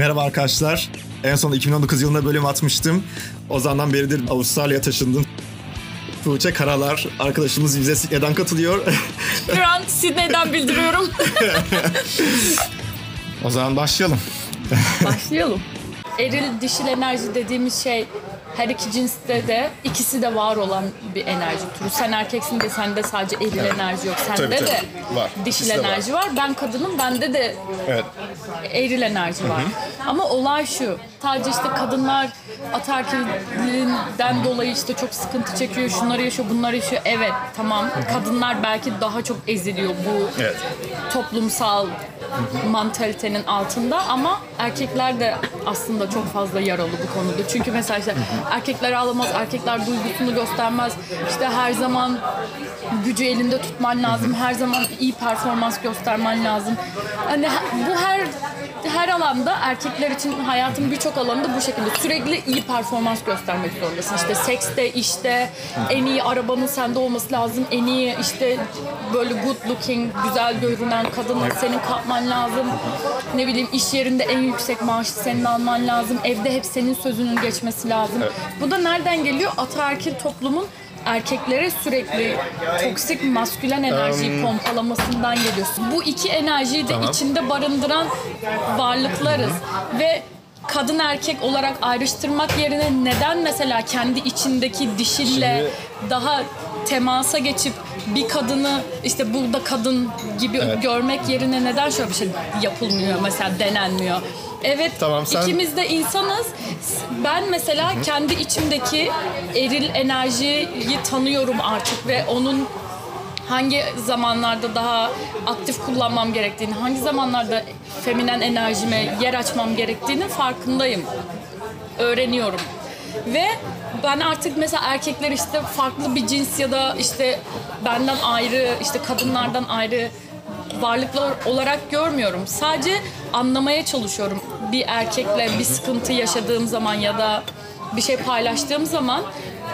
Merhaba arkadaşlar. En son 2019 yılında bölüm atmıştım. O zamandan beridir Avustralya'ya taşındım. Tuğçe Karalar arkadaşımız bize Sydney'den katılıyor. Şu an Sydney'den bildiriyorum. o zaman başlayalım. Başlayalım. Eril dişil enerji dediğimiz şey her iki cinste de ikisi de var olan bir enerji türü. Sen erkeksin de sende sadece eril enerji yok. Sende Tabii, tabii. de Var. dişil İkisi de var. enerji var. Ben kadınım bende de Evet. eril enerji var. Ama olay şu. Sadece işte kadınlar ataerkilliğinden dolayı işte çok sıkıntı çekiyor. Şunları yaşıyor, bunları yaşıyor. Evet tamam. Kadınlar belki daha çok eziliyor bu Evet. toplumsal mantalitenin altında ama erkekler de aslında çok fazla yaralı bu konuda. Çünkü mesela işte erkekler ağlamaz, erkekler duygusunu göstermez. İşte her zaman gücü elinde tutman lazım. Her zaman iyi performans göstermen lazım. Hani he- bu her her alanda erkekler için hayatın birçok alanında bu şekilde sürekli iyi performans göstermek zorundasın. İşte sekste, işte en iyi arabanın sende olması lazım. En iyi işte böyle good looking, güzel görünen kadını senin kapman lazım. Ne bileyim iş yerinde en yüksek maaşı senin alman lazım. Evde hep senin sözünün geçmesi lazım. Bu da nereden geliyor? Ataerkil toplumun erkeklere sürekli toksik maskülen enerjiyi pompalamasından geliyor. Bu iki enerjiyi de Tamam. içinde barındıran varlıklarız ve kadın erkek olarak ayrıştırmak yerine neden mesela kendi içindeki dişille daha temasa geçip bir kadını işte burada kadın gibi görmek yerine neden şöyle bir şey yapılmıyor mesela denenmiyor. Evet Tamam, sen- ikimiz de insanız. Ben mesela kendi içimdeki eril enerjiyi tanıyorum artık ve onun hangi zamanlarda daha aktif kullanmam gerektiğini, hangi zamanlarda feminen enerjime yer açmam gerektiğini farkındayım. Öğreniyorum. Ve ben artık mesela erkekler işte farklı bir cins ya da işte benden ayrı, işte kadınlardan ayrı varlıklar olarak görmüyorum. Sadece anlamaya çalışıyorum. Bir erkekle bir sıkıntı yaşadığım zaman ya da bir şey paylaştığım zaman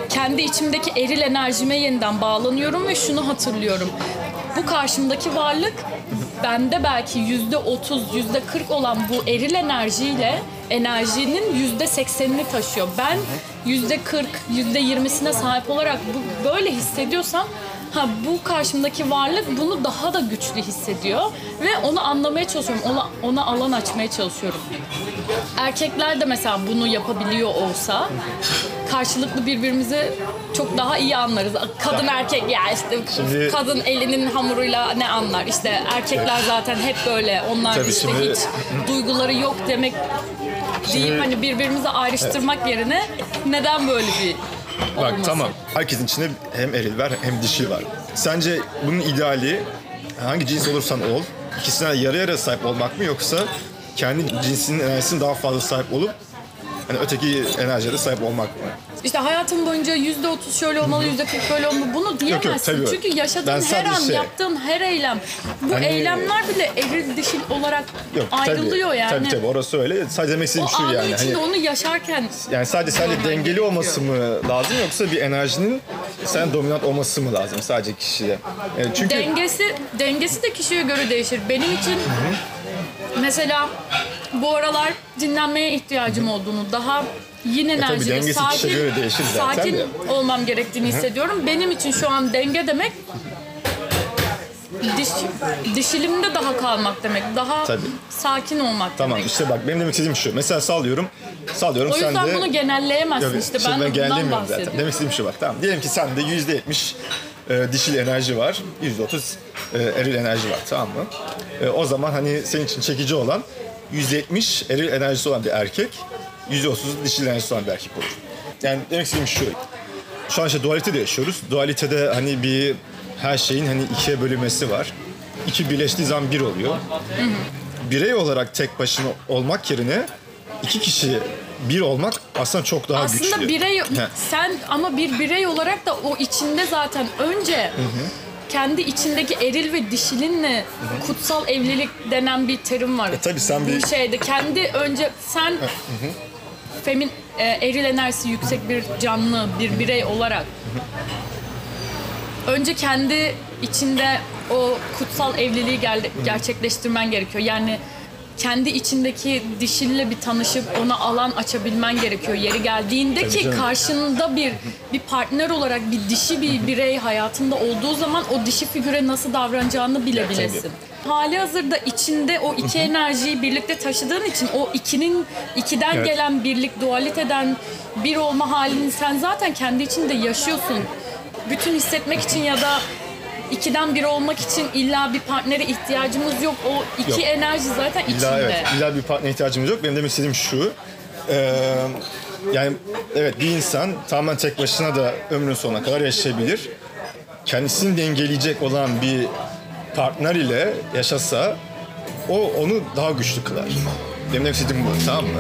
kendi içimdeki eril enerjime yeniden bağlanıyorum ve şunu hatırlıyorum. Bu karşımdaki varlık bende belki yüzde otuz, yüzde kırk olan bu eril enerjiyle enerjinin yüzde seksenini taşıyor. Ben yüzde kırk, yüzde yirmisine sahip olarak bu, böyle hissediyorsam ha bu karşımdaki varlık bunu daha da güçlü hissediyor ve onu anlamaya çalışıyorum. Ona, ona alan açmaya çalışıyorum. Erkekler de mesela bunu yapabiliyor olsa karşılıklı birbirimizi çok daha iyi anlarız. Kadın erkek ya işte Şimdi- kadın elinin hamuruyla ne anlar? İşte erkekler zaten hep böyle. Onlar Tabii işte şimdi- hiç duyguları yok demek deyip hani birbirimizi ayrıştırmak yerine neden böyle bir Bak olması? tamam. Herkesin içinde hem eril var hem dişil var. Sence bunun ideali hangi cins olursan ol, ikisine yarı yarıya sahip olmak mı yoksa kendi cinsinin enerjisine daha fazla sahip olup hani öteki enerjiye de sahip olmak? İşte hayatın boyunca yüzde otuz şöyle olmalı, yüzde kırk böyle olmalı. Bunu diyemezsin. tabii. Çünkü yaşadığın Ben her sadece an, şey- yaptığın her eylem, bu Hani- eylemler bile eril dişil olarak Yok ayrılıyor tabii, yani. Tabii tabii orası öyle. Sadece demek O şu anın yani. içinde Hani, onu yaşarken yani sadece sadece Normal dengeli olması mı lazım yoksa bir enerjinin sen dominant olması mı lazım sadece kişide? Yani çünkü dengesi dengesi de kişiye göre değişir. Benim için mesela bu aralar dinlenmeye ihtiyacım olduğunu, daha yin enerjili, dengesi sakin, zaten sakin olmam gerektiğini hissediyorum. Benim için şu an denge demek diş, dişilimde daha kalmak demek. Daha Tabii. sakin olmak tamam demek. işte bak benim demek istediğim şu. Mesela sallıyorum. Sallıyorum O sen yüzden de bunu genelleyemezsin Yok, işte ben, bundan genellemiyorum bahsediyorum. Demek istediğim şu bak. Tamam. Diyelim ki sende yüzde yetmiş e, dişil enerji var. Yüzde otuz e, eril enerji var. Tamam mı? E, o zaman hani senin için çekici olan yüzde yetmiş eril enerjisi olan bir erkek. Yüzde otuz dişil enerjisi olan bir erkek olur. Yani demek istediğim şu. Şu an işte dualitede yaşıyoruz. Dualitede hani bir her şeyin hani ikiye bölünmesi var. İki birleştiği zaman bir oluyor. Birey olarak tek başına olmak yerine iki kişi bir olmak aslında çok daha güçlü. Aslında birey He. sen ama bir birey olarak da o içinde zaten önce kendi içindeki eril ve dişilinle kutsal evlilik denen bir terim var. E tabii sen bir- Bu şeyde kendi önce sen femin e, eril enerjisi yüksek bir canlı bir birey olarak önce kendi içinde o kutsal evliliği gel- gerçekleştirmen gerekiyor. Yani kendi içindeki dişille bir tanışıp ona alan açabilmen gerekiyor yeri geldiğinde Tabii ki canım. karşında bir bir partner olarak bir dişi bir birey hayatında olduğu zaman o dişi figüre nasıl davranacağını bilebilesin. Hali hazırda içinde o iki enerjiyi birlikte taşıdığın için o ikinin ikiden Evet. gelen birlik dualiteden bir olma halini sen zaten kendi içinde yaşıyorsun. Bütün hissetmek için ya da ikiden bir olmak için illa bir partnere ihtiyacımız yok. O iki Yok. enerji zaten içinde. İlla evet, illa bir partner ihtiyacımız yok. Benim demek istediğim şu. e, yani evet bir insan tamamen tek başına da ömrün sonuna kadar yaşayabilir. Kendisini dengeleyecek olan bir partner ile yaşasa o onu daha güçlü kılar. Benim demek istediğim bu tamam mı?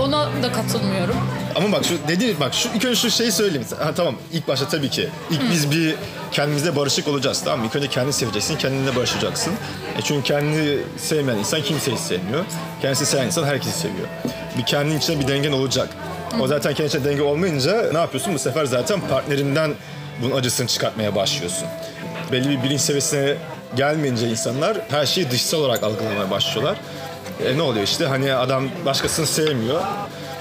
Ona da katılmıyorum. Ama bak şu dedi bak şu ilk önce şu şeyi söyleyeyim. Ha, tamam ilk başta tabii ki. İlk biz bir kendimizle barışık olacağız tamam mı? İlk önce kendini seveceksin, kendinle barışacaksın. E çünkü kendini sevmeyen insan kimseyi sevmiyor. Kendisi seven insan herkesi seviyor. Bir kendin içinde bir dengen olacak. O zaten kendi içinde denge olmayınca ne yapıyorsun? Bu sefer zaten partnerinden bunun acısını çıkartmaya başlıyorsun. Belli bir bilinç seviyesine gelmeyince insanlar her şeyi dışsal olarak algılamaya başlıyorlar. E ne oluyor işte hani adam başkasını sevmiyor.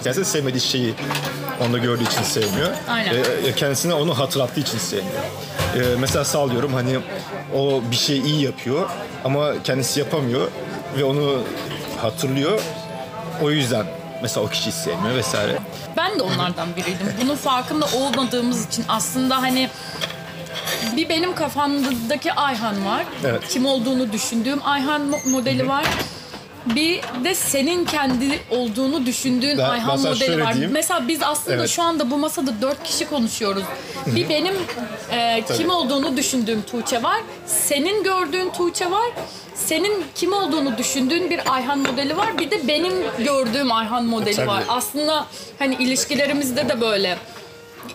Kendisi sevmediği şeyi onda gördüğü için sevmiyor. Aynen. E, e, kendisine onu hatırlattığı için sevmiyor. E, mesela sallıyorum hani o bir şey iyi yapıyor ama kendisi yapamıyor ve onu hatırlıyor. O yüzden mesela o kişiyi sevmiyor vesaire. Ben de onlardan biriydim. Bunun farkında olmadığımız için aslında hani bir benim kafamdaki Ayhan var. Evet. Kim olduğunu düşündüğüm Ayhan mo- modeli var. Bir de senin kendi olduğunu düşündüğün Ben- Ayhan modeli var. diyeyim. Mesela biz aslında Evet. şu anda bu masada dört kişi konuşuyoruz. Bir benim e, kim olduğunu düşündüğüm Tuğçe var. Senin gördüğün Tuğçe var. Senin kim olduğunu düşündüğün bir Ayhan modeli var. Bir de benim gördüğüm Ayhan modeli Tabii. var. Aslında hani ilişkilerimizde de böyle.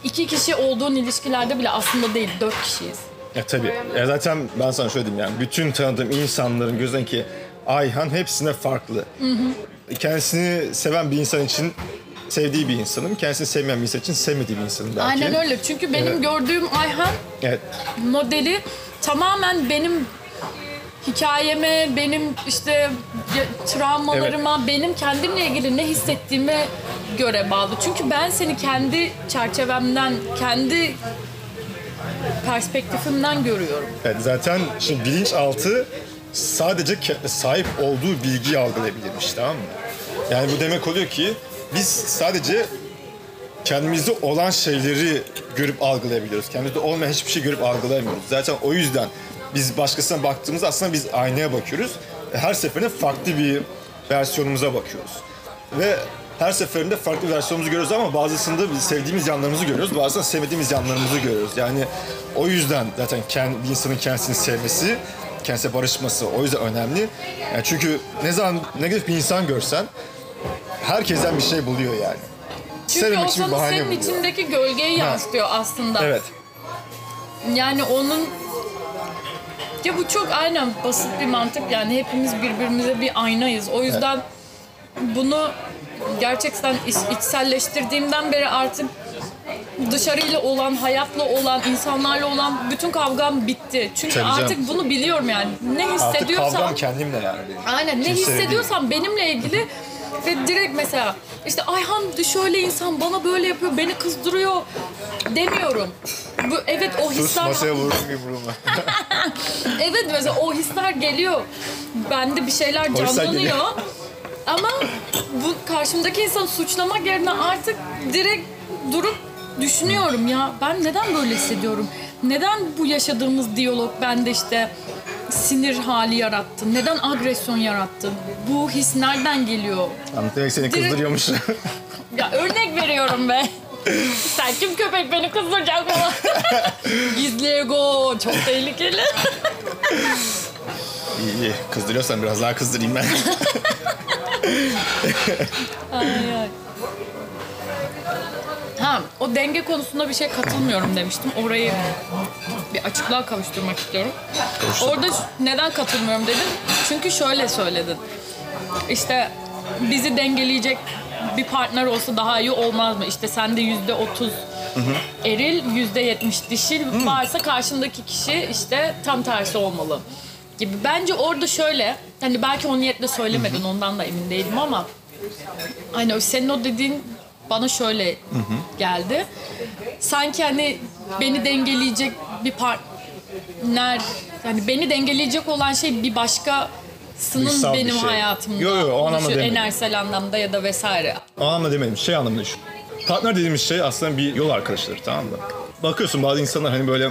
İki kişi olduğun ilişkilerde bile aslında değil, dört kişiyiz. Ya tabii. Ya zaten ben sana şöyle diyeyim yani bütün tanıdığım insanların gözündeki Ayhan hepsine farklı. Kendisini seven bir insan için sevdiği bir insanım. Kendisini sevmeyen bir insan için sevmediği bir insanım belki. Aynen öyle. Çünkü benim Evet. gördüğüm Ayhan Evet. modeli tamamen benim hikayeme, benim işte travmalarıma, benim kendimle ilgili ne hissettiğime göre bağlı. Çünkü ben seni kendi çerçevemden, kendi perspektifimden görüyorum. Evet, zaten şimdi bilinçaltı sadece sahip olduğu bilgiyi algılayabilirmiş tamam mı? Yani bu demek oluyor ki biz sadece kendimizde olan şeyleri görüp algılayabiliyoruz. Kendimizde olmayan hiçbir şey görüp algılayamıyoruz. Zaten o yüzden biz başkasına baktığımızda aslında biz aynaya bakıyoruz. Her seferinde farklı bir versiyonumuza bakıyoruz. Ve her seferinde farklı versiyonumuzu görüyoruz ama bazısında sevdiğimiz yanlarımızı görüyoruz, bazısında sevmediğimiz yanlarımızı görüyoruz. Yani o yüzden zaten kendi, bir insanın kendisini sevmesi, kendisiyle barışması o yüzden önemli. Yani çünkü ne zaman negatif bir insan görsen herkesten bir şey buluyor yani. Çünkü Sevmemek o için sana bahane senin buluyor. içindeki gölgeyi yansıtıyor aslında. Evet. Yani onun ya bu çok aynen basit bir mantık yani hepimiz birbirimize bir aynayız. O yüzden bunu gerçekten iç- içselleştirdiğimden beri artık dışarıyla olan, hayatla olan, insanlarla olan bütün kavgam bitti. Çünkü Tabii canım. artık bunu biliyorum yani. Ne Artık hissediyorsam kavgam kendimle yani. Aynen ne hissediyorsam benimle ilgili ve direkt mesela işte Ayhan şöyle insan bana böyle yapıyor beni kızdırıyor demiyorum. Bu evet o Sus hisler masaya vururum yumruğumu. evet mesela o hisler geliyor. Bende bir şeyler canlanıyor. Ama bu karşımdaki insanı suçlamak yerine artık direkt durup düşünüyorum ya ben neden böyle hissediyorum? Neden bu yaşadığımız diyalog bende işte sinir hali yarattı? Neden agresyon yarattı? Bu his nereden geliyor? Demek seni Direkt- kızdırıyormuş. Ya örnek veriyorum be. Sen kim köpek beni kızdıracak falan. Gizli ego çok tehlikeli. iyi iyi. Kızdırıyorsan biraz daha kızdırayım ben. Ay, ay. Ha, o denge konusunda bir şey katılmıyorum demiştim. Orayı bir açıklığa kavuşturmak istiyorum. Orada ş- neden katılmıyorum dedim. Çünkü şöyle söyledin. İşte bizi dengeleyecek bir partner olsa daha iyi olmaz mı? İşte sende yüzde otuz eril, yüzde yetmiş dişil varsa karşındaki kişi işte tam tersi olmalı. gibi. Bence orada şöyle, hani belki o niyetle söylemedin ondan da emin değilim ama hani o senin o dediğin bana şöyle geldi. Sanki hani beni dengeleyecek bir partner, yani beni dengeleyecek olan şey bir başkasının Dışsal bir benim şey. hayatımda. Yo, yo, o anlamda demedim. enerjisel anlamda ya da vesaire. O anlamda demedim. Şey anlamında düşün. Partner dediğimiz şey aslında bir yol arkadaşıdır tamam mı? Bakıyorsun bazı insanlar hani böyle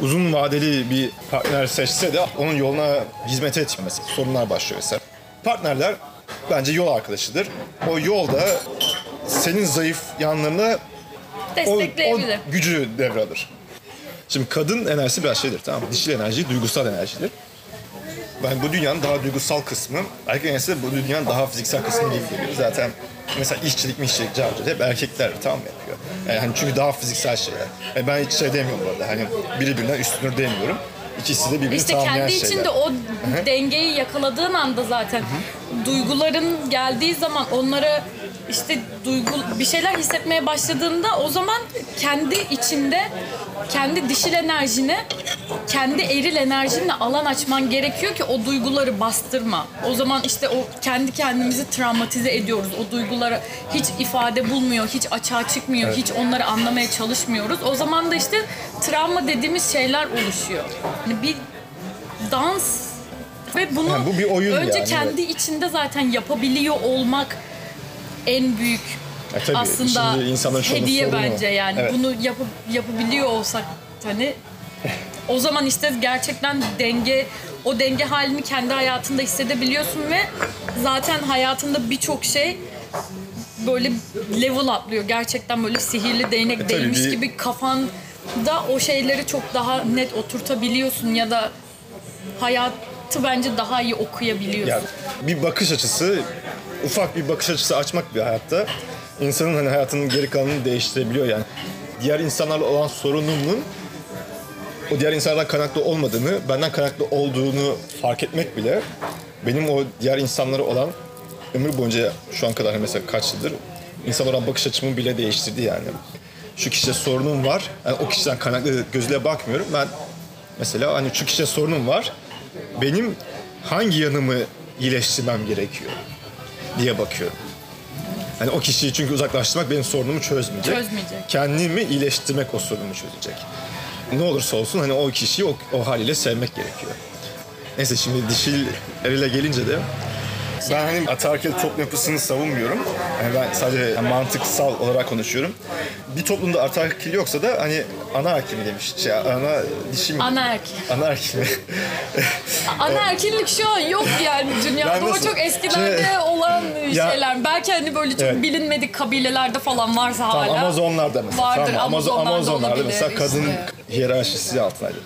uzun vadeli bir partner seçse de onun yoluna hizmet mesela. Sorunlar başlıyor mesela. Partnerler bence yol arkadaşıdır. O yolda senin zayıf yanlarına o, o Destekleyebilir. gücü devralır. Şimdi kadın enerjisi biraz şeydir tamam mı? Dişil enerji duygusal enerjidir. Ben bu dünyanın daha duygusal kısmı, erkek enerjisi de bu dünyanın daha fiziksel kısmı gibi geliyor. Zaten mesela işçilik mi işçilik cevap hep erkekler tam yapıyor. Yani hani çünkü daha fiziksel şeyler. Yani ben hiç şey demiyorum bu arada hani biri birinden üstünür demiyorum. İkisi de birbirini İşte tamamlayan kendi şeyler. içinde o dengeyi yakaladığın anda zaten duyguların geldiği zaman onlara işte duygu bir şeyler hissetmeye başladığında o zaman kendi içinde kendi dişil enerjini kendi eril enerjinle alan açman gerekiyor ki o duyguları bastırma. O zaman işte o kendi kendimizi travmatize ediyoruz. O duygulara hiç ifade bulmuyor, hiç açığa çıkmıyor, hiç onları anlamaya çalışmıyoruz. O zaman da işte travma dediğimiz şeyler oluşuyor. Yani bir dans ve bunu Yani bu bir oyun önce yani, kendi içinde zaten yapabiliyor olmak en büyük E tabii, aslında hediye sorunu o. bence yani Evet. bunu yapıp yapabiliyor olsak hani o zaman işte gerçekten denge o denge halini kendi hayatında hissedebiliyorsun ve zaten hayatında birçok şey böyle level atlıyor. Gerçekten böyle sihirli değnek tabii değmiş bir- gibi kafanda o şeyleri çok daha net oturtabiliyorsun ya da hayatı bence daha iyi okuyabiliyorsun. Yani bir bakış açısı, ufak bir bakış açısı açmak bir hayatta insanın hani hayatının geri kalanını değiştirebiliyor yani. Diğer insanlarla olan sorunumun o diğer insanlardan kaynaklı olmadığını, benden kaynaklı olduğunu fark etmek bile benim o diğer insanlara olan ömür boyunca şu an kadar mesela kaç yıldır insanlara olan bakış açımı bile değiştirdi yani. Şu kişide sorunum var. Yani o kişiden kaynaklı gözüyle bakmıyorum. Ben mesela hani şu kişide sorunum var. Benim hangi yanımı iyileştirmem gerekiyor diye bakıyorum. Hani o kişiyi çünkü uzaklaştırmak benim sorunumu çözmeyecek. Çözmeyecek. Kendimi iyileştirmek o sorunumu çözecek. Ne olursa olsun hani o kişiyi o, o haliyle sevmek gerekiyor. Neyse şimdi dişil erile gelince de ben hani ataerkil toplum yapısını savunmuyorum. Yani ben sadece mantıksal olarak konuşuyorum. Bir toplumda ataerkil yoksa da hani anaerkil mi demiş? Şey, ana dişi mi? Anaerkil. Anaerkil mi? Anaerkillik şu an yok yani dünyada. Yani o çok eskilerde Şimdi- olan Ya- şeyler. Belki hani böyle çok Evet. bilinmedik kabilelerde falan varsa Tamam, hala. Amazonlarda mesela. Vardır, tamam, Amazon, Amazonlarda Amazonlarda olabilir mesela kadın işte. hiyerarşisi altındaydı.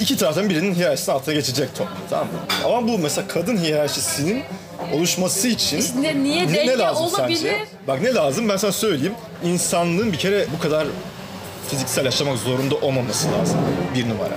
İki taraftan birinin hiyerarşisinin altına geçecek toplum tamam mı? Ama bu mesela kadın hiyerarşisinin oluşması için İşte niye ne, ne lazım olabilir? sence? Bak ne lazım ben sana söyleyeyim. İnsanlığın bir kere bu kadar fiziksel yaşamak zorunda olmaması lazım. Bir numara.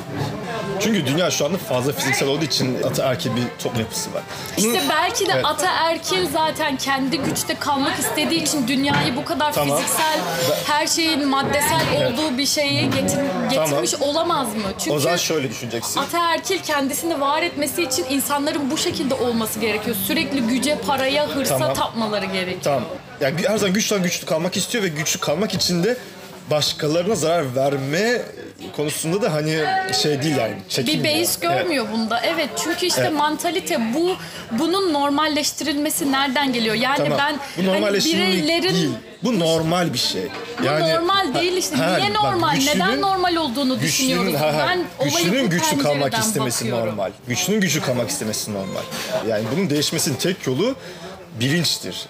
Çünkü dünya şu anda fazla fiziksel olduğu için ataerkil bir toplum yapısı var. İşte belki de Evet. ataerkil zaten kendi güçte kalmak istediği için dünyayı bu kadar Tamam. fiziksel, her şeyin maddesel olduğu bir şeye getir, getirmiş olamaz mı? Çünkü o zaman şöyle düşüneceksin. ataerkil kendisini var etmesi için insanların bu şekilde olması gerekiyor. Sürekli güce, paraya, hırsa Tamam. tapmaları gerekiyor. Tamam. Yani her zaman güçten güçlü kalmak istiyor ve güçlü kalmak için de başkalarına zarar verme konusunda da hani şey değil yani. bir çekinmiyor. beis görmüyor bunda. Evet çünkü işte Evet. mantalite bu bunun normalleştirilmesi nereden geliyor? Yani Tamam. ben bu hani bireylerin değil. Bu normal bir şey. Bu normal değil işte. Ha, Niye bak, normal? güçlünün- Neden normal olduğunu düşünüyoruz? Güçlünün, ha, ha, ben güçlünün güçlü kalmak istemesi bakıyorum. normal. Güçlünün güçlü kalmak istemesi normal. Yani bunun değişmesinin tek yolu bilinçtir.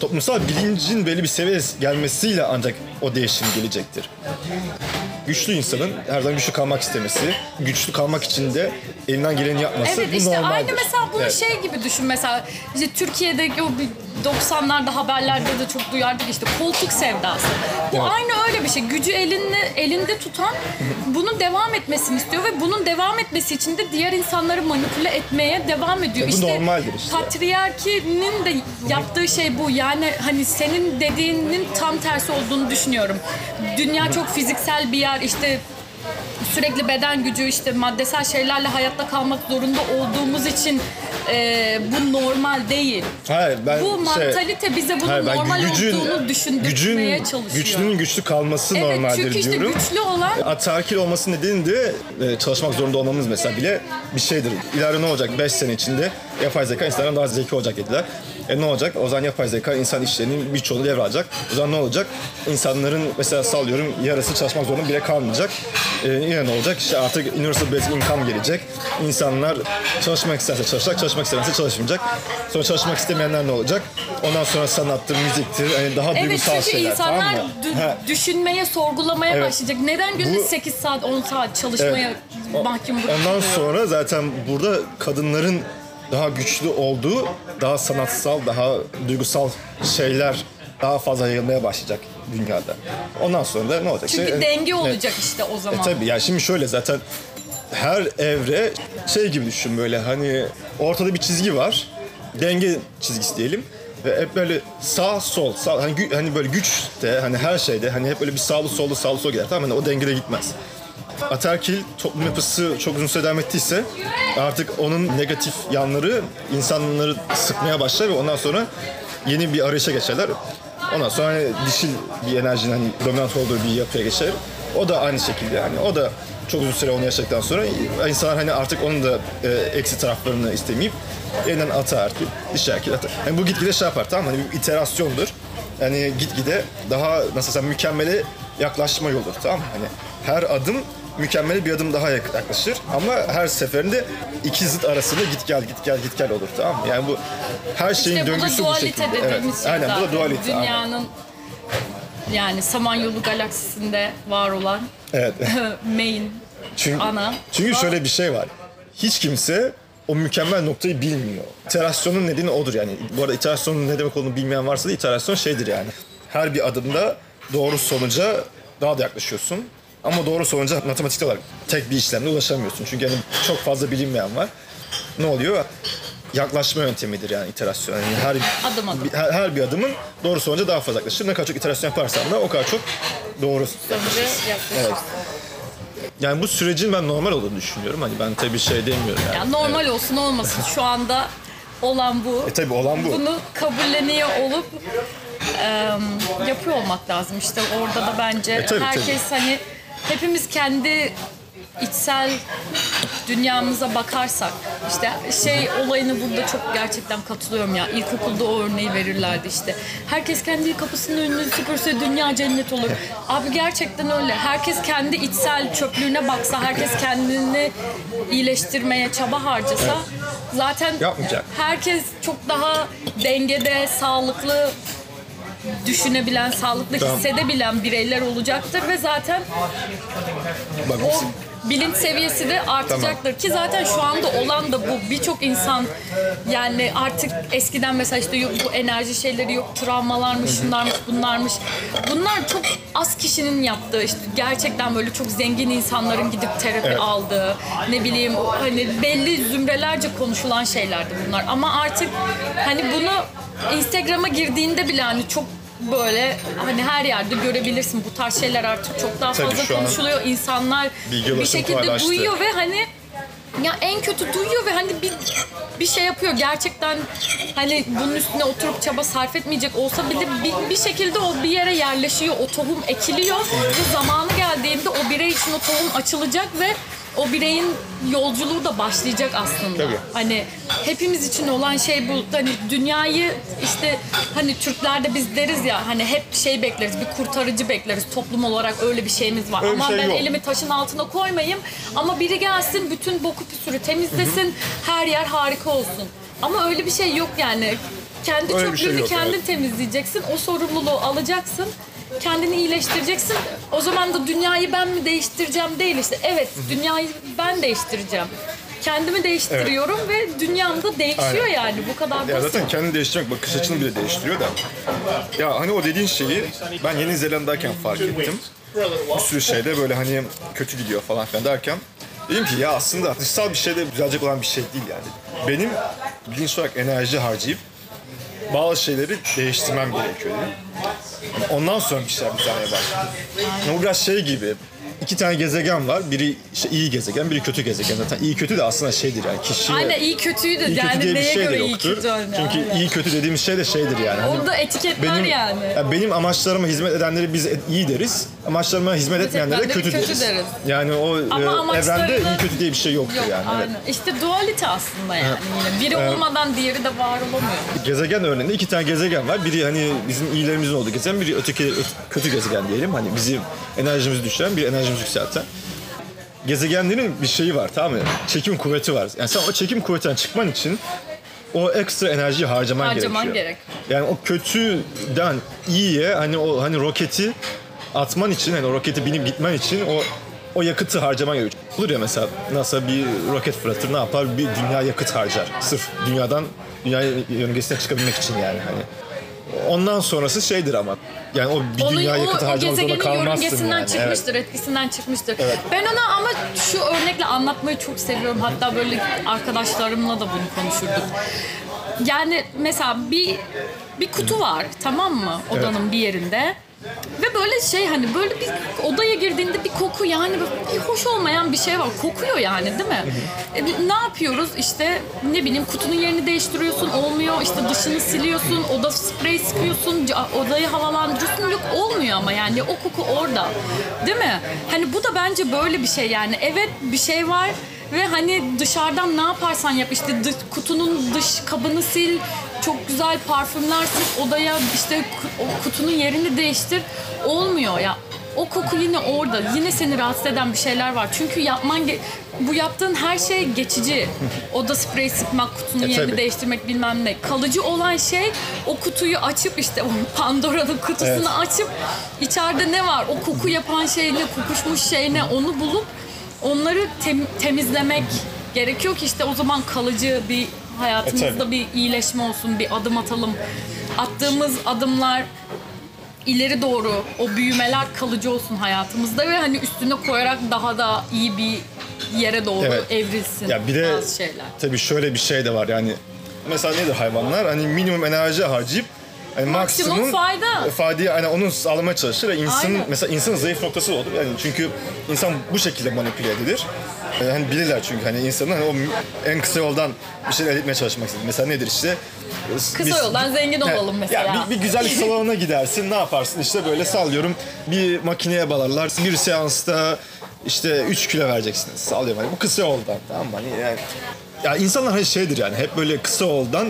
Toplumsal bilincin belli bir seviyeye gelmesiyle ancak o değişim gelecektir. Güçlü insanın her zaman güçlü kalmak istemesi, güçlü kalmak için de elinden geleni yapması Evet bu işte normaldir. aynı mesela bunu Evet. şey gibi düşün mesela işte Türkiye'deki o bir 90'larda haberlerde de çok duyardık işte koltuk sevdası. Bu Evet. aynı öyle bir şey. Gücü elinde elinde tutan bunun devam etmesini istiyor ve bunun devam etmesi için de diğer insanları manipüle etmeye devam ediyor. E bu işte normaldir işte. patriarkinin de yaptığı şey bu. Yani hani senin dediğinin tam tersi olduğunu düşünüyorum. Dünya çok fiziksel bir yer işte sürekli beden gücü işte maddesel şeylerle hayatta kalmak zorunda olduğumuz için e, bu normal değil. Hayır ben Bu şey, mantalite bize bunun hayır, ben normal gücün- olduğunu düşündürmeye gücün, çalışıyor. Güçlünün güçlü kalması evet normaldir çünkü işte diyorum. güçlü olan Ataerkil olması nedeni de e, çalışmak zorunda olmamız mesela bile bir şeydir. İleride ne olacak? 5 sene içinde yapay zeka insanlardan daha zeki olacak dediler. E ne olacak? O zaman yapay zeka insan işlerinin birçoğunu devralacak. O zaman ne olacak? İnsanların mesela sallıyorum yarısı çalışmak zorunda bile kalmayacak. E, yine ne olacak? İşte artık universal basic income gelecek. İnsanlar çalışmak isterse çalışacak, çalışmak istemezse çalışmayacak. Sonra çalışmak istemeyenler ne olacak? Ondan sonra sanattır, müziktir, hani daha Evet duygusal çünkü şeyler. insanlar tamam mı? dü- Ha. düşünmeye, sorgulamaya Evet. başlayacak. Neden günde Bu- 8 saat, 10 saat çalışmaya mahkum Ondan bırakılıyor? sonra zaten burada kadınların daha güçlü olduğu, daha sanatsal, daha duygusal şeyler daha fazla yayılmaya başlayacak dünyada. Ondan sonra da ne olacak? Çünkü İşte, denge evet. olacak işte o zaman. E tabii ya şimdi şöyle zaten her evre şey gibi düşün böyle hani ortada bir çizgi var. Denge çizgisi diyelim. Ve hep böyle sağ sol sağ hani, gü- hani böyle güçte hani her şeyde hani hep böyle bir sağlı sollu sağlı sol gider tamam hani o dengede gitmez. Ataerkil toplum yapısı çok uzun süre devam ettiyse artık onun negatif yanları insanları sıkmaya başlar ve ondan sonra yeni bir arayışa geçerler. Ondan sonra hani dişil bir enerjinin hani dominant olduğu bir yapıya geçer. O da aynı şekilde yani. O da çok uzun süre onu yaşadıktan sonra insanlar hani artık onun da e, eksi taraflarını istemeyip yeniden ataerkil, dişerkil, ata. Yani bu gitgide şey yapar tamam? Hani bir iterasyondur. Yani gitgide daha nasıl desem mükemmele yaklaşma yoludur tamam? Hani her adım mükemmele bir adım daha yak- yaklaşır ama her seferinde iki zıt arasında git gel git gel git gel olur tamam mı? Yani bu her şeyin İşte bu da döngüsü bu şekilde. Evet. şey Aynen bu da dualite. aynen. Dünyanın yani Samanyolu galaksisinde var olan Evet. main Çünkü, ana. çünkü şöyle bir şey var. Hiç kimse o mükemmel noktayı bilmiyor. İterasyonun nedeni odur yani. Bu arada iterasyonun ne demek olduğunu bilmeyen varsa da iterasyon şeydir yani. Her bir adımda doğru sonuca daha da yaklaşıyorsun. Ama doğru sonuca matematik olarak tek bir işlemle ulaşamıyorsun. Çünkü yani çok fazla bilinmeyen var. Ne oluyor? Yaklaşma yöntemidir yani iterasyon. Yani her, Adım adım. bir- her, her bir adımın doğru sonuca daha fazla yaklaşır. Ne kadar çok iterasyon yaparsan da o kadar çok doğru. Evet. Yani bu sürecin ben normal olduğunu düşünüyorum. Hani ben tabii şey demiyorum yani. Yani normal olsun olmasın şu anda olan bu. E tabii olan bu. Bunu kabulleniyor olup em, yapıyor olmak lazım. İşte orada da bence E tabii, herkes hani hepimiz kendi içsel dünyamıza bakarsak işte şey olayını burada çok gerçekten katılıyorum ya. İlkokulda o örneği verirlerdi işte. Herkes kendi kapısının önünü süpürse dünya cennet olur. Abi gerçekten öyle. Herkes kendi içsel çöplüğüne baksa herkes kendini iyileştirmeye çaba harcasa zaten Yapmayacak. herkes çok daha dengede sağlıklı düşünebilen, sağlıklı Tamam. hissedebilen bireyler olacaktır ve zaten Bak, o bilinç seviyesi de artacaktır. Ki zaten şu anda olan da bu. Birçok insan yani artık eskiden mesela işte yok bu enerji şeyleri yok travmalarmış şunlarmış bunlarmış. Bunlar çok az kişinin yaptığı işte gerçekten böyle çok zengin insanların gidip terapi Evet. aldığı ne bileyim o hani belli zümrelerce konuşulan şeylerdi bunlar. Ama artık hani bunu Instagram'a girdiğinde bile hani çok böyle hani her yerde görebilirsin bu tarz şeyler artık çok daha Tabii fazla şu an konuşuluyor insanlar bilgi bir ulaşımı şekilde kolaylaştı. duyuyor ve hani ya en kötü duyuyor ve hani bir bir şey yapıyor gerçekten hani bunun üstüne oturup çaba sarf etmeyecek olsa bile bir, bir şekilde o bir yere yerleşiyor o tohum ekiliyor ve zamanı geldiğinde o birey için o tohum açılacak ve o bireyin yolculuğu da başlayacak aslında. Tabii. Hani hepimiz için olan şey bu. Hani dünyayı işte hani Türklerde biz deriz ya hani hep şey bekleriz bir kurtarıcı bekleriz toplum olarak öyle bir şeyimiz var. Öyle ama şey ben yok. elimi taşın altına koymayayım ama biri gelsin bütün boku püsürü temizlesin her yer harika olsun. Ama öyle bir şey yok yani. Kendi Öyle şey çöplüğünü yok, kendin evet. temizleyeceksin. O sorumluluğu alacaksın. Kendini iyileştireceksin. O zaman da dünyayı ben mi değiştireceğim değil işte. Evet, dünyayı ben değiştireceğim. Kendimi değiştiriyorum ve dünyam da değişiyor Aynen. yani. Bu kadar Ya basit. zaten kendini değiştirmek bakış açını bile değiştiriyor da. Ya hani o dediğin şeyi ben Yeni Zelanda'dayken fark ettim. Bir sürü şeyde böyle hani kötü gidiyor falan filan derken dedim ki ya aslında dışsal bir şeyde düzelecek olan bir şey değil yani. Benim bilinç olarak enerji harcayıp bazı şeyleri değiştirmem gerekiyor dedim. Ondan sonra bir şeyler düzelmeye başladı. Bu biraz şey gibi iki tane gezegen var. Biri işte iyi gezegen, biri kötü gezegen. Zaten iyi kötü de aslında şeydir yani kişiye... Aynen iyi kötüyü de iyi kötü diye bir neye şey de göre iyi yoktur. kötü öyle. Çünkü aynen. iyi kötü dediğimiz şey de şeydir yani. Hani Orada etiketler benim, yani. ya benim amaçlarıma hizmet edenleri biz iyi deriz. Amaçlarıma hizmet etmeyenlere edenleri kötü, kötü deriz. deriz. Yani o Ama e, amaçlarını- evrende iyi kötü diye bir şey yoktur Yok yani. Evet. aynen. İşte dualite aslında yani yine. Biri olmadan diğeri de var olamıyor. Gezegen örneğinde iki tane gezegen var. Biri hani bizim iyilerimizin olduğu gezegen, biri öteki ö- kötü gezegen diyelim. Hani bizim enerjimizi düşüren, bir enerjimizi yükselten. Gezegenlerin bir şeyi var tamam mı? Çekim kuvveti var. Yani sen o çekim kuvvetinden çıkman için o ekstra enerjiyi harcaman, Harcaman gerekiyor. gerek. Yani o kötüden iyiye hani o hani roketi atman için hani o roketi binip gitmen için o o yakıtı harcaman gerekiyor. Olur ya mesela NASA bir roket fırlatır ne yapar? Bir dünya yakıt harcar. Sırf dünyadan dünya yörüngesine çıkabilmek için yani hani. Ondan sonrası şeydir ama. Yani o bir Onun, dünya yakıtı harcamak zorunda kalmazsın yörüngesinden yani. çıkmıştır, etkisinden çıkmıştır. Ben ona ama şu örnekle anlatmayı çok seviyorum. Hatta böyle arkadaşlarımla da bunu konuşurduk. Yani mesela bir bir kutu var tamam mı odanın bir yerinde. Ve böyle şey hani böyle bir odaya girdiğinde bir koku yani bir hoş olmayan bir şey var. Kokuyor yani değil mi? E, ne yapıyoruz? İşte ne bileyim kutunun yerini değiştiriyorsun olmuyor. İşte dışını siliyorsun. Oda sprey sıkıyorsun. Odayı havalandırıyorsun. Yok olmuyor ama yani o koku orada. Değil mi? Hani bu da bence böyle bir şey yani. Evet bir şey var ve hani dışarıdan ne yaparsan yap işte dış- kutunun dış kabını sil, çok güzel parfümler sık odaya işte o kutunun yerini değiştir. Olmuyor ya. O koku yine orada. Yine seni rahatsız eden bir şeyler var. Çünkü yapman bu yaptığın her şey geçici. Oda sprey sıkmak, kutunun E, yerini tabii. değiştirmek bilmem ne. Kalıcı olan şey o kutuyu açıp işte o Pandora'nın kutusunu Evet. açıp içeride ne var? O koku yapan şey ne, kokuşmuş şey ne onu bulup onları tem- temizlemek gerekiyor ki işte o zaman kalıcı bir hayatımızda E, bir iyileşme olsun, bir adım atalım. Attığımız adımlar ileri doğru o büyümeler kalıcı olsun hayatımızda ve hani üstüne koyarak daha da iyi bir yere doğru Evet. evrilsin Ya bir de bazı şeyler. tabii şöyle bir şey de var yani mesela nedir hayvanlar hani minimum enerji harcayıp hani Maksimum maksimum fayda. faydayı hani onu sağlamaya çalışır. ve insan Aynen. mesela insanın zayıf noktası olur. Yani çünkü insan bu şekilde manipüle edilir. Yani hani bilirler çünkü hani insanın hani o en kısa yoldan bir şey elde etmeye çalışmak istedir. Mesela nedir işte? Kısa yoldan zengin olalım mesela. Ya bir, bir güzellik salonuna gidersin. Ne yaparsın? İşte böyle sallıyorum. Bir makineye bağlarlar. Bir seansta işte 3 kilo vereceksiniz. Sallıyorum hani bu kısa yoldan. Tamam mı? Hani yani ya insanlar hani şeydir yani hep böyle kısa yoldan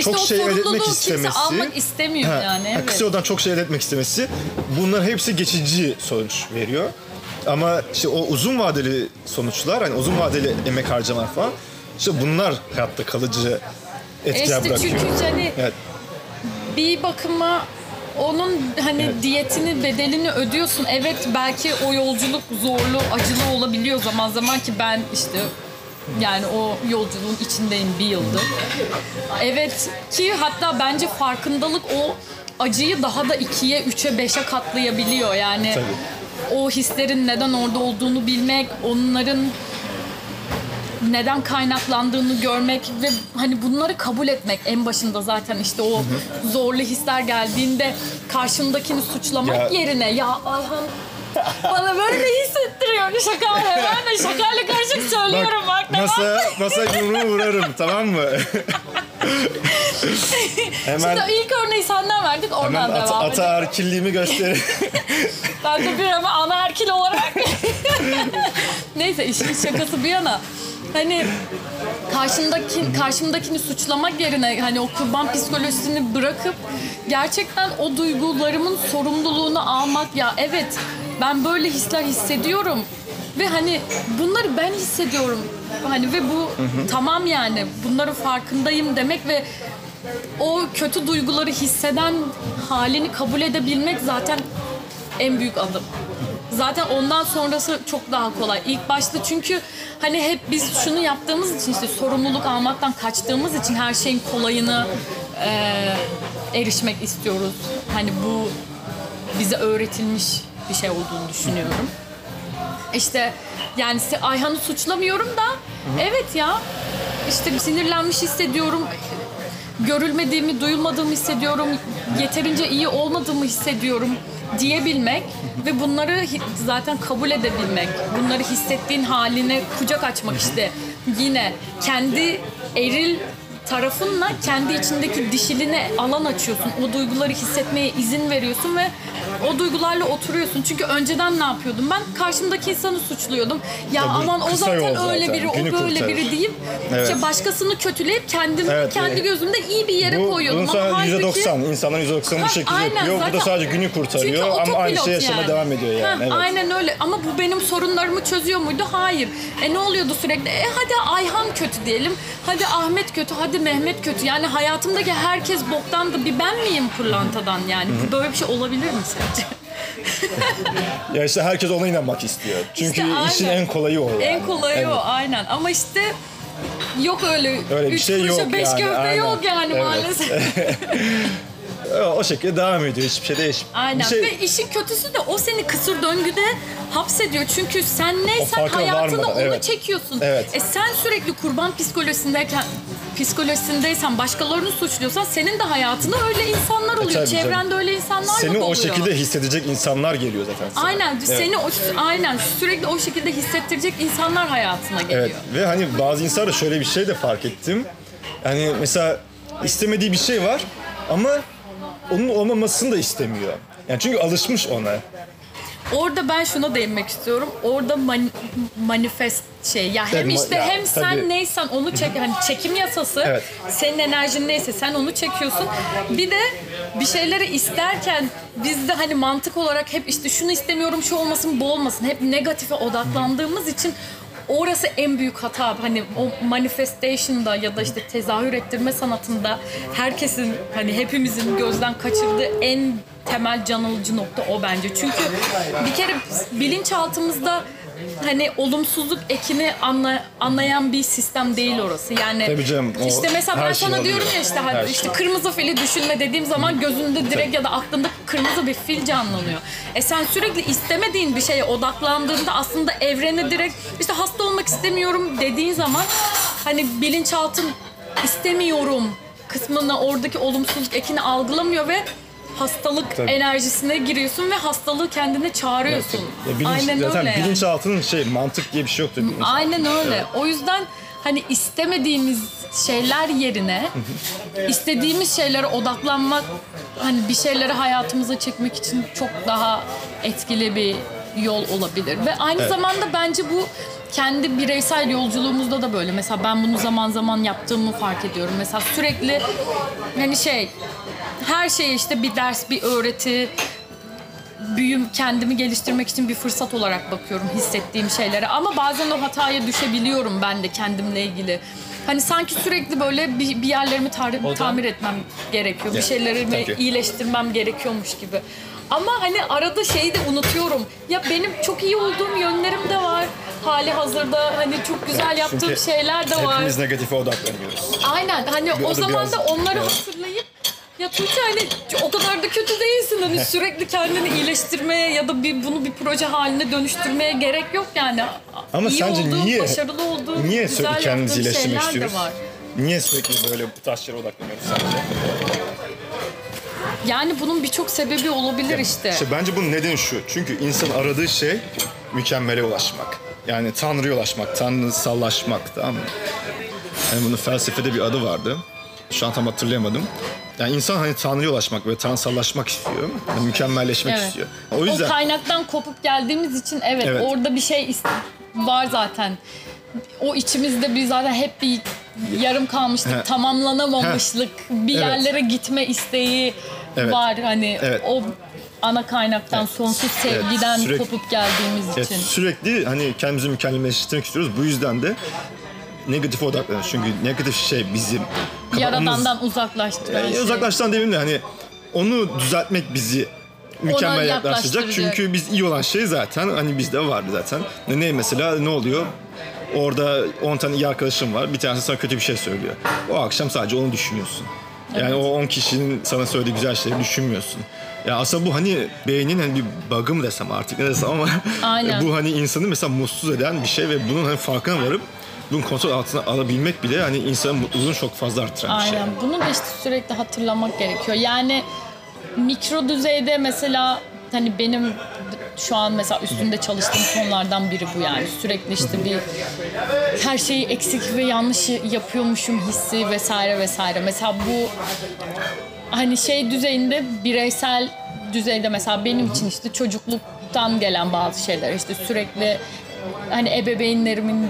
İşte çok şey elde etmek istemesi. kimse almak istemiyor Ha, yani. Evet. Kısa yoldan çok şey elde etmek istemesi. Bunların hepsi geçici sonuç veriyor. Ama işte o uzun vadeli sonuçlar, hani uzun vadeli emek harcamak falan, işte bunlar hayatta kalıcı etkiler işte bırakıyor. çünkü hani Evet. bir bakıma onun hani diyetini bedelini ödüyorsun. Evet belki o yolculuk zorlu, acılı olabiliyor zaman zaman ki ben işte yani o yolculuğun içindeyim bir yıldır. Evet ki hatta bence farkındalık o acıyı daha da ikiye, üçe, beşe katlayabiliyor. Yani Tabii. o hislerin neden orada olduğunu bilmek, onların neden kaynaklandığını görmek ve hani bunları kabul etmek en başında zaten işte o zorlu hisler geldiğinde karşındakini suçlamak Ya- yerine ya Ayhan bana böyle hissettiriyor şaka ben de şakayla karışık söylüyorum bak, tamam masa, masa yumruğu vurarım tamam mı? hemen Şimdi ilk örneği senden verdik oradan hemen ata, devam edelim. ataerkilliğimi gösterir. Ben de bir ama anaerkil olarak. Neyse işin şakası bir yana. Hani karşımdaki karşımdakini suçlamak yerine hani o kurban psikolojisini bırakıp gerçekten o duygularımın sorumluluğunu almak ya evet ben böyle hisler hissediyorum ve hani bunları ben hissediyorum hani ve bu tamam yani bunların farkındayım demek ve o kötü duyguları hisseden halini kabul edebilmek zaten en büyük adım. Zaten ondan sonrası çok daha kolay. İlk başta çünkü hani hep biz şunu yaptığımız için işte sorumluluk almaktan kaçtığımız için her şeyin kolayını eee, erişmek istiyoruz. Hani bu bize öğretilmiş bir şey olduğunu düşünüyorum. İşte yani Ayhan'ı suçlamıyorum da evet ya işte sinirlenmiş hissediyorum görülmediğimi, duyulmadığımı hissediyorum, yeterince iyi olmadığımı hissediyorum diyebilmek ve bunları zaten kabul edebilmek, bunları hissettiğin haline kucak açmak işte yine kendi eril tarafınla kendi içindeki dişiline alan açıyorsun. O duyguları hissetmeye izin veriyorsun ve o duygularla oturuyorsun. Çünkü önceden ne yapıyordum? Ben karşımdaki insanı suçluyordum. Ya bu aman o kısa zaten yol öyle zaten. biri, o Günü böyle kurtarır. biri deyip Evet. işte başkasını kötüleyip kendimi Evet, kendi e, gözümde iyi bir yere Bu, koyuyordum. bunun Ama sonra halbuki- %90, insanların %90 Ha, bu şekilde aynen, yapıyor. Bu da zaten- sadece günü Çünkü kurtarıyor ama aynı otopilot şey yaşama yani. devam ediyor yani. Ha, evet. Aynen öyle ama bu benim sorunlarımı çözüyor muydu? Hayır. E ne oluyordu sürekli? E hadi Ayhan kötü diyelim. Hadi Ahmet kötü, hadi Mehmet kötü. Yani hayatımdaki herkes boktan da bir ben miyim pırlantadan yani? Böyle bir şey olabilir mi sence? Ya işte herkes ona inanmak istiyor. Çünkü İşte işin aynen. en kolayı o yani. En kolayı Evet. o aynen. Ama işte yok öyle. Öyle bir üç şey yok beş yani, köfte aynen. yok yani Evet. maalesef. O şekilde devam ediyor. Hiçbir şey değişmiyor. Aynen. Bir şey, Ve işin kötüsü de o seni kısır döngüde hapsediyor. Çünkü sen neysen varmadan, onu evet. çekiyorsun. Evet. E sen sürekli kurban psikolojisindeyken psikolojisindeysen başkalarını suçluyorsan senin de hayatına öyle insanlar oluyor. E, tabii canım. Çevrende öyle insanlar seni mı o oluyor? şekilde hissedecek insanlar geliyor zaten sana. Aynen. Evet. Seni o, aynen sürekli o şekilde hissettirecek insanlar hayatına geliyor. Evet ve hani bazı insanlar şöyle bir şey de fark ettim. Yani mesela istemediği bir şey var ama onun olmamasını da istemiyor. Yani çünkü alışmış ona. Orada ben şuna değinmek istiyorum. Orada man- manifest şey ya hem işte ya, hem sen tabii. neysen onu çek hani çekim yasası Evet. senin enerjin neyse sen onu çekiyorsun. Bir de bir şeyleri isterken biz de hani mantık olarak hep işte şunu istemiyorum şu olmasın bu olmasın hep negatife odaklandığımız için Orası en büyük hata. Hani o manifestation'da ya da işte tezahür ettirme sanatında herkesin hani hepimizin gözden kaçırdığı en temel can alıcı nokta o bence. Çünkü bir kere bilinçaltımızda hani olumsuzluk ekini anla, anlayan bir sistem değil orası. Yani Tabii canım, o işte mesela ben şey sana oluyor. diyorum ya işte Her hadi şey. işte kırmızı fili düşünme dediğim zaman gözünde direkt ya da aklında kırmızı bir fil canlanıyor. E sen sürekli istemediğin bir şeye odaklandığında aslında evrene direkt işte hasta olmak istemiyorum dediğin zaman hani bilinçaltın istemiyorum kısmına oradaki olumsuzluk ekini algılamıyor ve hastalık Tabii. enerjisine giriyorsun ve hastalığı kendine çağırıyorsun. Ya bilinç, Aynen zaten öyle bilinçaltının şey mantık diye bir şey yoktur. Aynen öyle. O yüzden hani istemediğimiz şeyler yerine istediğimiz şeylere odaklanmak hani bir şeyleri hayatımıza çekmek için çok daha etkili bir yol olabilir. Ve aynı zamanda bence bu kendi bireysel yolculuğumuzda da böyle. Mesela ben bunu zaman zaman yaptığımı fark ediyorum. Mesela sürekli hani şey her şeye işte bir ders, bir öğreti, büyüm kendimi geliştirmek için bir fırsat olarak bakıyorum hissettiğim şeylere ama bazen o hataya düşebiliyorum ben de kendimle ilgili. Hani sanki sürekli böyle bir, bir yerlerimi tar- tamir etmem gerekiyor. Bir şeylerimi iyileştirmem gerekiyormuş gibi. Ama hani arada şeyi de unutuyorum. Ya benim çok iyi olduğum yönlerim de var. Hali hazırda hani çok güzel yaptığım Çünkü şeyler de var. Hepimiz negatife odaklanıyoruz. Aynen hani Bir- o da zaman da onları evet. hatırlayıp ya Tuğçe hani o kadar da kötü değilsin hani sürekli kendini iyileştirmeye ya da bir bunu bir proje haline dönüştürmeye gerek yok yani. Ama İyi sence olduğun, niye- başarılı olduğun, Niye güzel sürekli kendimizi yaptığın iyileştirmek şeyler de istiyoruz? var. Niye sürekli böyle bu taşlara odaklanıyoruz sence? Yani bunun birçok sebebi olabilir işte. İşte bence bunun nedeni şu. Çünkü insan aradığı şey mükemmele ulaşmak. Yani Tanrı'ya ulaşmak, tanrısallaşmak tamam mı? Yani bunun felsefede bir adı vardı. Şu an tam hatırlayamadım. Yani insan hani Tanrı'ya ulaşmak ve tanrısallaşmak istiyor. Yani mükemmelleşmek Evet. istiyor. O yüzden O kaynaktan kopup geldiğimiz için evet, Evet. orada bir şey var zaten. O içimizde bir zaten hep bir yarım kalmışlık, He. tamamlanamamışlık, bir Evet. yerlere gitme isteği Evet. var hani Evet. o ana kaynaktan sonsuz sevgiden sürekli- kopup geldiğimiz Evet, için. sürekli hani kendimizi mükemmelleştirmek istiyoruz. Bu yüzden de negatife odaklanıyoruz. Çünkü negatif şey bizim Yaradandan uzaklaştıran Yani şey. uzaklaştıran demeyeyim de hani onu düzeltmek bizi mükemmel yaklaştıracak. yaklaştıracak. Çünkü biz iyi olan şey zaten hani bizde vardı zaten. Ne, ne mesela ne oluyor? Orada 10 tane iyi arkadaşım var. Bir tanesi sana kötü bir şey söylüyor. O akşam sadece onu düşünüyorsun. Yani o 10 kişinin sana söylediği güzel şeyleri düşünmüyorsun. Ya aslında bu hani beynin hani bir bug'ı mı desem artık ne desem ama Aynen. bu hani insanı mesela mutsuz eden bir şey ve bunun hani farkına varıp mutluluğun kontrol altına alabilmek bile hani insanın mutluluğunu çok fazla artıran bir şey. Aynen. Bunu da işte sürekli hatırlamak gerekiyor. Yani mikro düzeyde mesela hani benim şu an mesela üstünde çalıştığım konulardan biri bu yani. Sürekli işte bir her şeyi eksik ve yanlış yapıyormuşum hissi vesaire vesaire. Mesela bu hani şey düzeyinde bireysel düzeyde mesela benim için işte çocukluktan gelen bazı şeyler işte sürekli hani ebeveynlerimin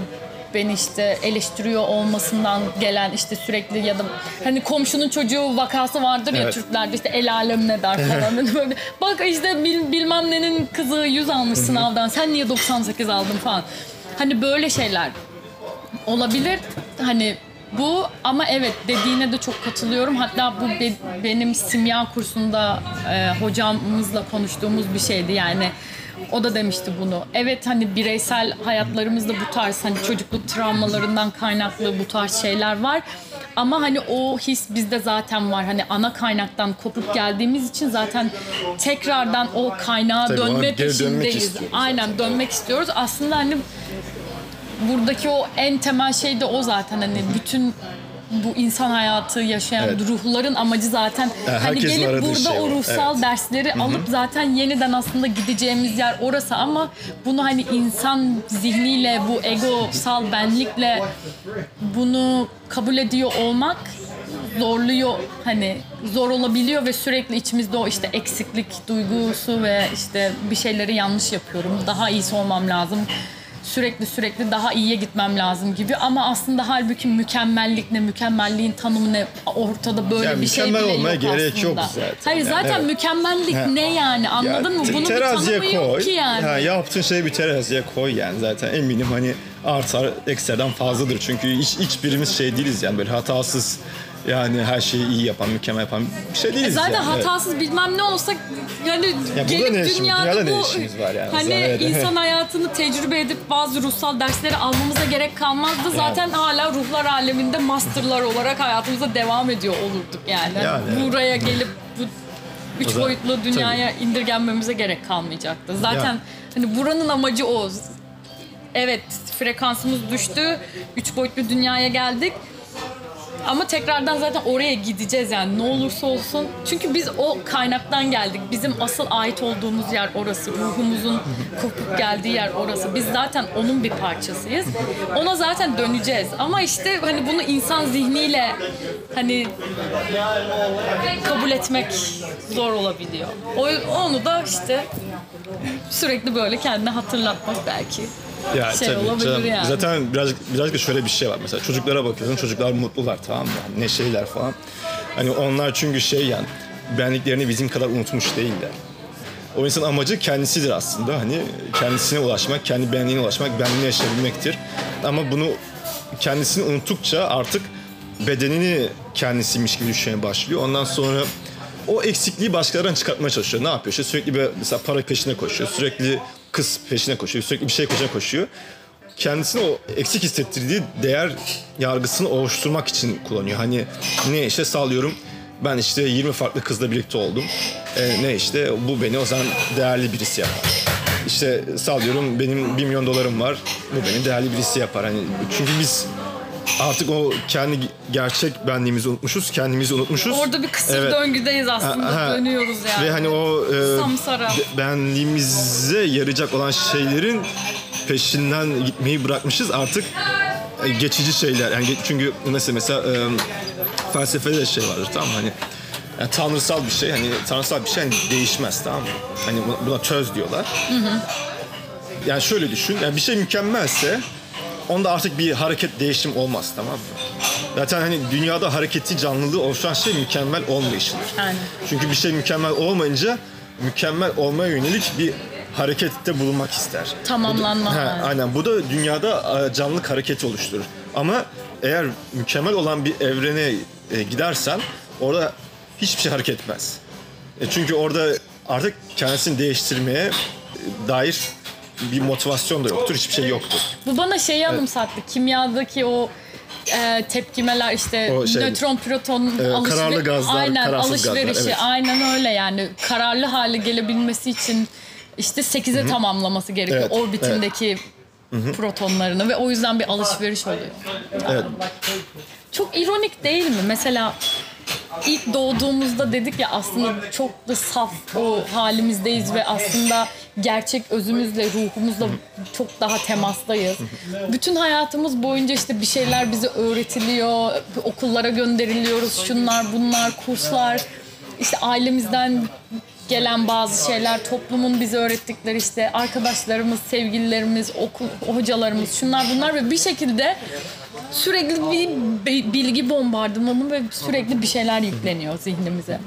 beni işte eleştiriyor olmasından gelen işte sürekli ya da hani komşunun çocuğu vakası vardır ya Evet. Türklerde işte el alem ne der falan. Böyle, Bak işte bil- bilmem nenin kızı 100 almış sınavdan sen niye 98 aldın falan. Hani böyle şeyler olabilir. Hani bu ama evet dediğine de çok katılıyorum. Hatta bu be- benim simya kursunda e, hocamızla konuştuğumuz bir şeydi. Yani o da demişti bunu. Evet hani bireysel hayatlarımızda bu tarz hani çocukluk travmalarından kaynaklı bu tarz şeyler var. Ama hani o his bizde zaten var. Hani ana kaynaktan kopup geldiğimiz için zaten tekrardan o kaynağa Tabii ona dönme geri dönmek peşindeyiz. istiyoruz. Aynen dönmek istiyoruz. Aslında hani buradaki o en temel şey de o zaten hani bütün bu insan hayatı yaşayan Evet. ruhların amacı zaten hani herkesin gelip burada şey o. ruhsal evet. dersleri alıp zaten yeniden aslında gideceğimiz yer orası. Ama bunu hani insan zihniyle bu egosal benlikle bunu kabul ediyor olmak zorluyor. Hani zor olabiliyor ve sürekli içimizde o işte eksiklik duygusu ve işte bir şeyleri yanlış yapıyorum. Daha iyisi olmam lazım sürekli sürekli daha iyiye gitmem lazım gibi ama aslında halbuki mükemmellik ne mükemmelliğin tanımı ne ortada böyle Yani bir şey bile yok gerek aslında. yok zaten. Hayır Yani zaten evet. mükemmellik Ha. ne yani anladın Ya, mı? Bunun bir tanımı yok koy. ki yani. Ha, yaptığın şeyi bir teraziye koy yani zaten eminim hani artar ekserden fazladır. Çünkü hiç, hiçbirimiz şey değiliz yani böyle hatasız yani her şeyi iyi yapan, mükemmel yapan bir şey değiliz E Zaten yani. Evet. hatasız bilmem ne olsa yani burada gelip ne dünyada dünyada ne bu işimiz var yani? hani Zaten. insan hayatını tecrübe edip bazı ruhsal dersleri almamıza gerek kalmazdı. Zaten hala ruhlar aleminde masterlar olarak hayatımıza devam ediyor olurduk yani. Yani. Buraya gelip bu üç zaman- boyutlu dünyaya indirgenmemize gerek kalmayacaktı. Zaten hani buranın amacı o. Evet frekansımız düştü. Üç boyutlu dünyaya geldik. Ama tekrardan zaten oraya gideceğiz yani ne olursa olsun. Çünkü biz o kaynaktan geldik. Bizim asıl ait olduğumuz yer orası. Ruhumuzun kopup geldiği yer orası. Biz zaten onun bir parçasıyız. Ona zaten döneceğiz. Ama işte hani bunu insan zihniyle hani kabul etmek zor olabiliyor. O, onu da işte sürekli böyle kendine hatırlatmak belki Ya şey tabii olabilir canım. yani. Zaten birazcık, birazcık da şöyle bir şey var mesela çocuklara bakıyorsun çocuklar mutlular tamam mı? Yani neşeliler falan. Hani onlar çünkü şey yani benliklerini bizim kadar unutmuş değiller. O insanın amacı kendisidir aslında. Hani kendisine ulaşmak, kendi benliğine ulaşmak, benliğini yaşayabilmektir. Ama bunu kendisini unuttukça artık bedenini kendisiymiş gibi düşünmeye başlıyor. Ondan sonra o eksikliği başkalarından çıkartmaya çalışıyor. Ne yapıyor? İşte sürekli bir mesela para peşine koşuyor. Sürekli kız peşine koşuyor. Sürekli bir şey peşine koşuyor. Kendisine o eksik hissettirdiği değer yargısını oluşturmak için kullanıyor. Hani ne işte sağlıyorum ben işte 20 farklı kızla birlikte oldum. E, ne işte bu beni o zaman değerli birisi yapar. İşte sağlıyorum benim 1 milyon dolarım var. Bu beni değerli birisi yapar. Hani çünkü biz artık o kendi gerçek benliğimizi unutmuşuz, kendimizi unutmuşuz. Orada bir kısır Evet. döngüdeyiz aslında. Ha, ha. Dönüyoruz yani. Ve hani o e, Samsara. benliğimize yarayacak olan şeylerin peşinden gitmeyi bırakmışız. Artık e, geçici şeyler. Yani çünkü mesela mesela e, felsefede de şey vardır tamam? Hani yani tanrısal bir şey hani tanrısal bir şey hani değişmez tamam mı? Hani buna, buna töz diyorlar. Yani şöyle düşün. Yani bir şey mükemmelse onda artık bir hareket değişim olmaz tamam mı? Zaten hani dünyada hareketi canlılığı oluşan şey mükemmel olmayışıdır. Aynen. Çünkü bir şey mükemmel olmayınca mükemmel olmaya yönelik bir harekette bulunmak ister. Tamamlanma Bu da-. He, aynen. Bu da dünyada e, canlılık hareketi oluşturur. Ama eğer mükemmel olan bir evrene e, gidersen orada hiçbir şey hareket etmez. E, çünkü orada artık kendisini değiştirmeye e, dair bir motivasyon da yoktur, hiçbir şey yoktur. Bu bana şeyi anımsattı. Kimyadaki o e, tepkimeler işte O şey, nötron proton e, alışver- kararlı gazlar, aynen kararsız alışverişi gazlar, evet. aynen öyle yani kararlı hale gelebilmesi için işte 8'e tamamlaması gerekiyor Evet, orbitindeki protonlarını ve o yüzden bir alışveriş oluyor. Evet. Çok ironik değil mi? Mesela ilk doğduğumuzda dedik ya aslında çok da saf o halimizdeyiz ve aslında gerçek özümüzle, ruhumuzla çok daha temastayız. Bütün hayatımız boyunca işte bir şeyler bize öğretiliyor, okullara gönderiliyoruz, şunlar bunlar, kurslar, işte ailemizden gelen bazı şeyler, toplumun bize öğrettikleri işte arkadaşlarımız, sevgililerimiz, okul hocalarımız, şunlar bunlar ve bir şekilde sürekli bir bi- bilgi bombardımanı ve sürekli bir şeyler yükleniyor zihnimize.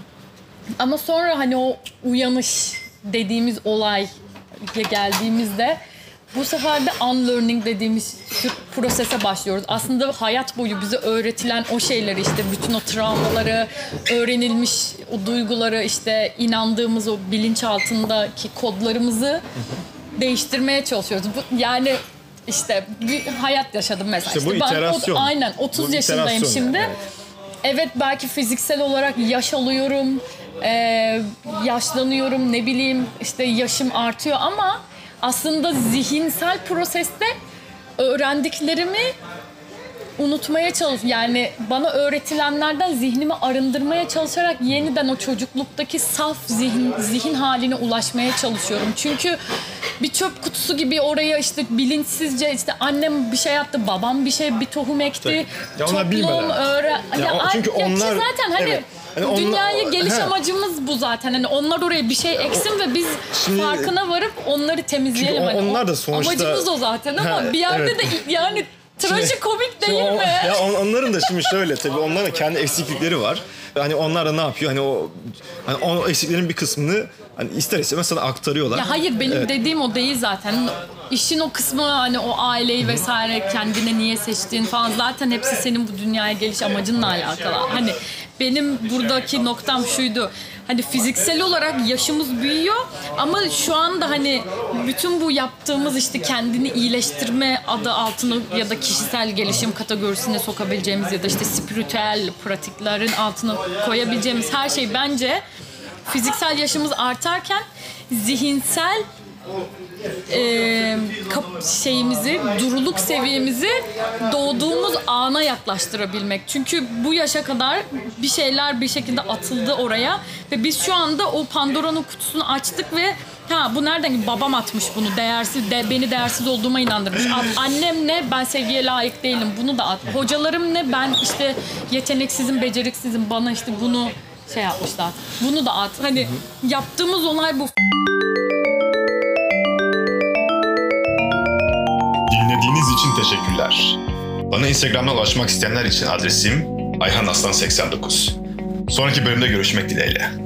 Ama sonra hani o uyanış dediğimiz olay geldiğimizde bu sefer de unlearning dediğimiz şu prosese başlıyoruz. Aslında hayat boyu bize öğretilen o şeyleri işte bütün o travmaları, öğrenilmiş o duyguları işte inandığımız o bilinçaltındaki kodlarımızı değiştirmeye çalışıyoruz. Bu, yani işte bir hayat yaşadım mesela. İşte bu ben o- iterasyon. aynen 30 Bu yaşındayım şimdi. yani. Evet belki fiziksel olarak yaş alıyorum, e, yaşlanıyorum, ne bileyim işte yaşım artıyor ama aslında zihinsel proseste öğrendiklerimi unutmaya çalış yani bana öğretilenlerden zihnimi arındırmaya çalışarak yeniden o çocukluktaki saf zihin zihin haline ulaşmaya çalışıyorum. Çünkü bir çöp kutusu gibi oraya işte bilinçsizce işte annem bir şey yaptı, babam bir şey bir tohum ekti. Ya onlar toplum öğren Ya o- ay- çünkü ya onlar- zaten hani evet. Hani onlar- dünyaya geliş He. amacımız bu zaten. Hani onlar oraya bir şey eksin ve biz Şimdi- farkına varıp onları temizleyelim. Çünkü o- Hani o- onlar da sonuçta- amacımız o zaten ama Ha, bir yerde evet. de yani trajikomik değil O- mi? Ya on- onların da şimdi şöyle tabii onların kendi eksiklikleri var. Hani onlar da ne yapıyor? Hani o hani o eksiklerin bir kısmını hani ister istemez sana aktarıyorlar. Ya hayır benim Evet. dediğim o değil zaten. İşin o kısmı hani o aileyi vesaire kendine niye seçtiğin falan zaten hepsi senin bu dünyaya geliş amacınla alakalı. Hani benim buradaki noktam şuydu. Hani fiziksel olarak yaşımız büyüyor ama şu anda hani bütün bu yaptığımız işte kendini iyileştirme adı altına ya da kişisel gelişim kategorisine sokabileceğimiz ya da işte spiritüel pratiklerin altına koyabileceğimiz her şey bence fiziksel yaşımız artarken zihinsel e, kap- şeyimizi, duruluk seviyemizi doğduğumuz ana yaklaştırabilmek. Çünkü bu yaşa kadar bir şeyler bir şekilde atıldı oraya ve biz şu anda o Pandora'nın kutusunu açtık ve ha bu nereden babam atmış bunu değersiz de, beni değersiz olduğuma inandırmış. Annem ne ben sevgiye layık değilim bunu da at. Hocalarım ne ben işte yeteneksizim, beceriksizim bana işte bunu şey yapmışlar. Bunu da at. Hani yaptığımız olay bu. Teşekkürler. Bana Instagram'dan ulaşmak isteyenler için adresim ayhanaslan89. Sonraki bölümde görüşmek dileğiyle.